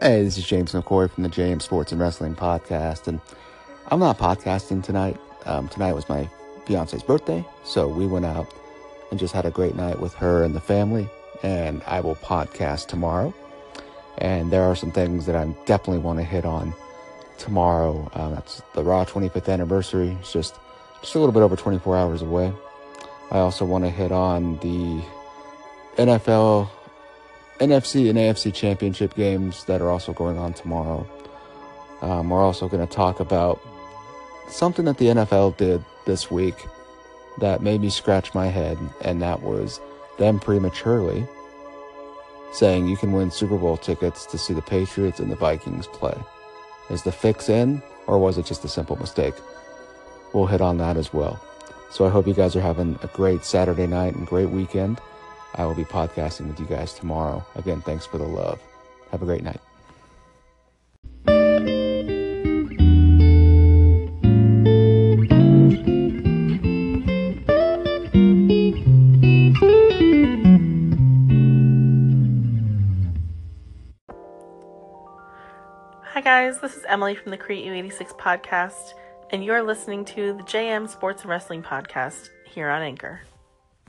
Hey, this is James McCoy from the James Sports and Wrestling Podcast, and I'm not podcasting tonight. Um, tonight was my fiance's birthday, so we went out and just had a great night with her and the family. And I will podcast tomorrow. And there are some things that I definitely want to hit on tomorrow. Um, that's the Raw 25th anniversary. It's just just a little bit over 24 hours away. I also want to hit on the NFL NFC and AFC championship games that are also going on tomorrow. Um, we're also going to talk about something that the NFL did this week that made me scratch my head, and that was them prematurely saying you can win Super Bowl tickets to see the Patriots and the Vikings play. Is the fix in, or was it just a simple mistake? We'll hit on that as well. So I hope you guys are having a great Saturday night and great weekend. I will be podcasting with you guys tomorrow. Again, thanks for the love. Have a great night. Hi, guys. This is Emily from the Create U86 podcast, and you're listening to the JM Sports and Wrestling podcast here on Anchor.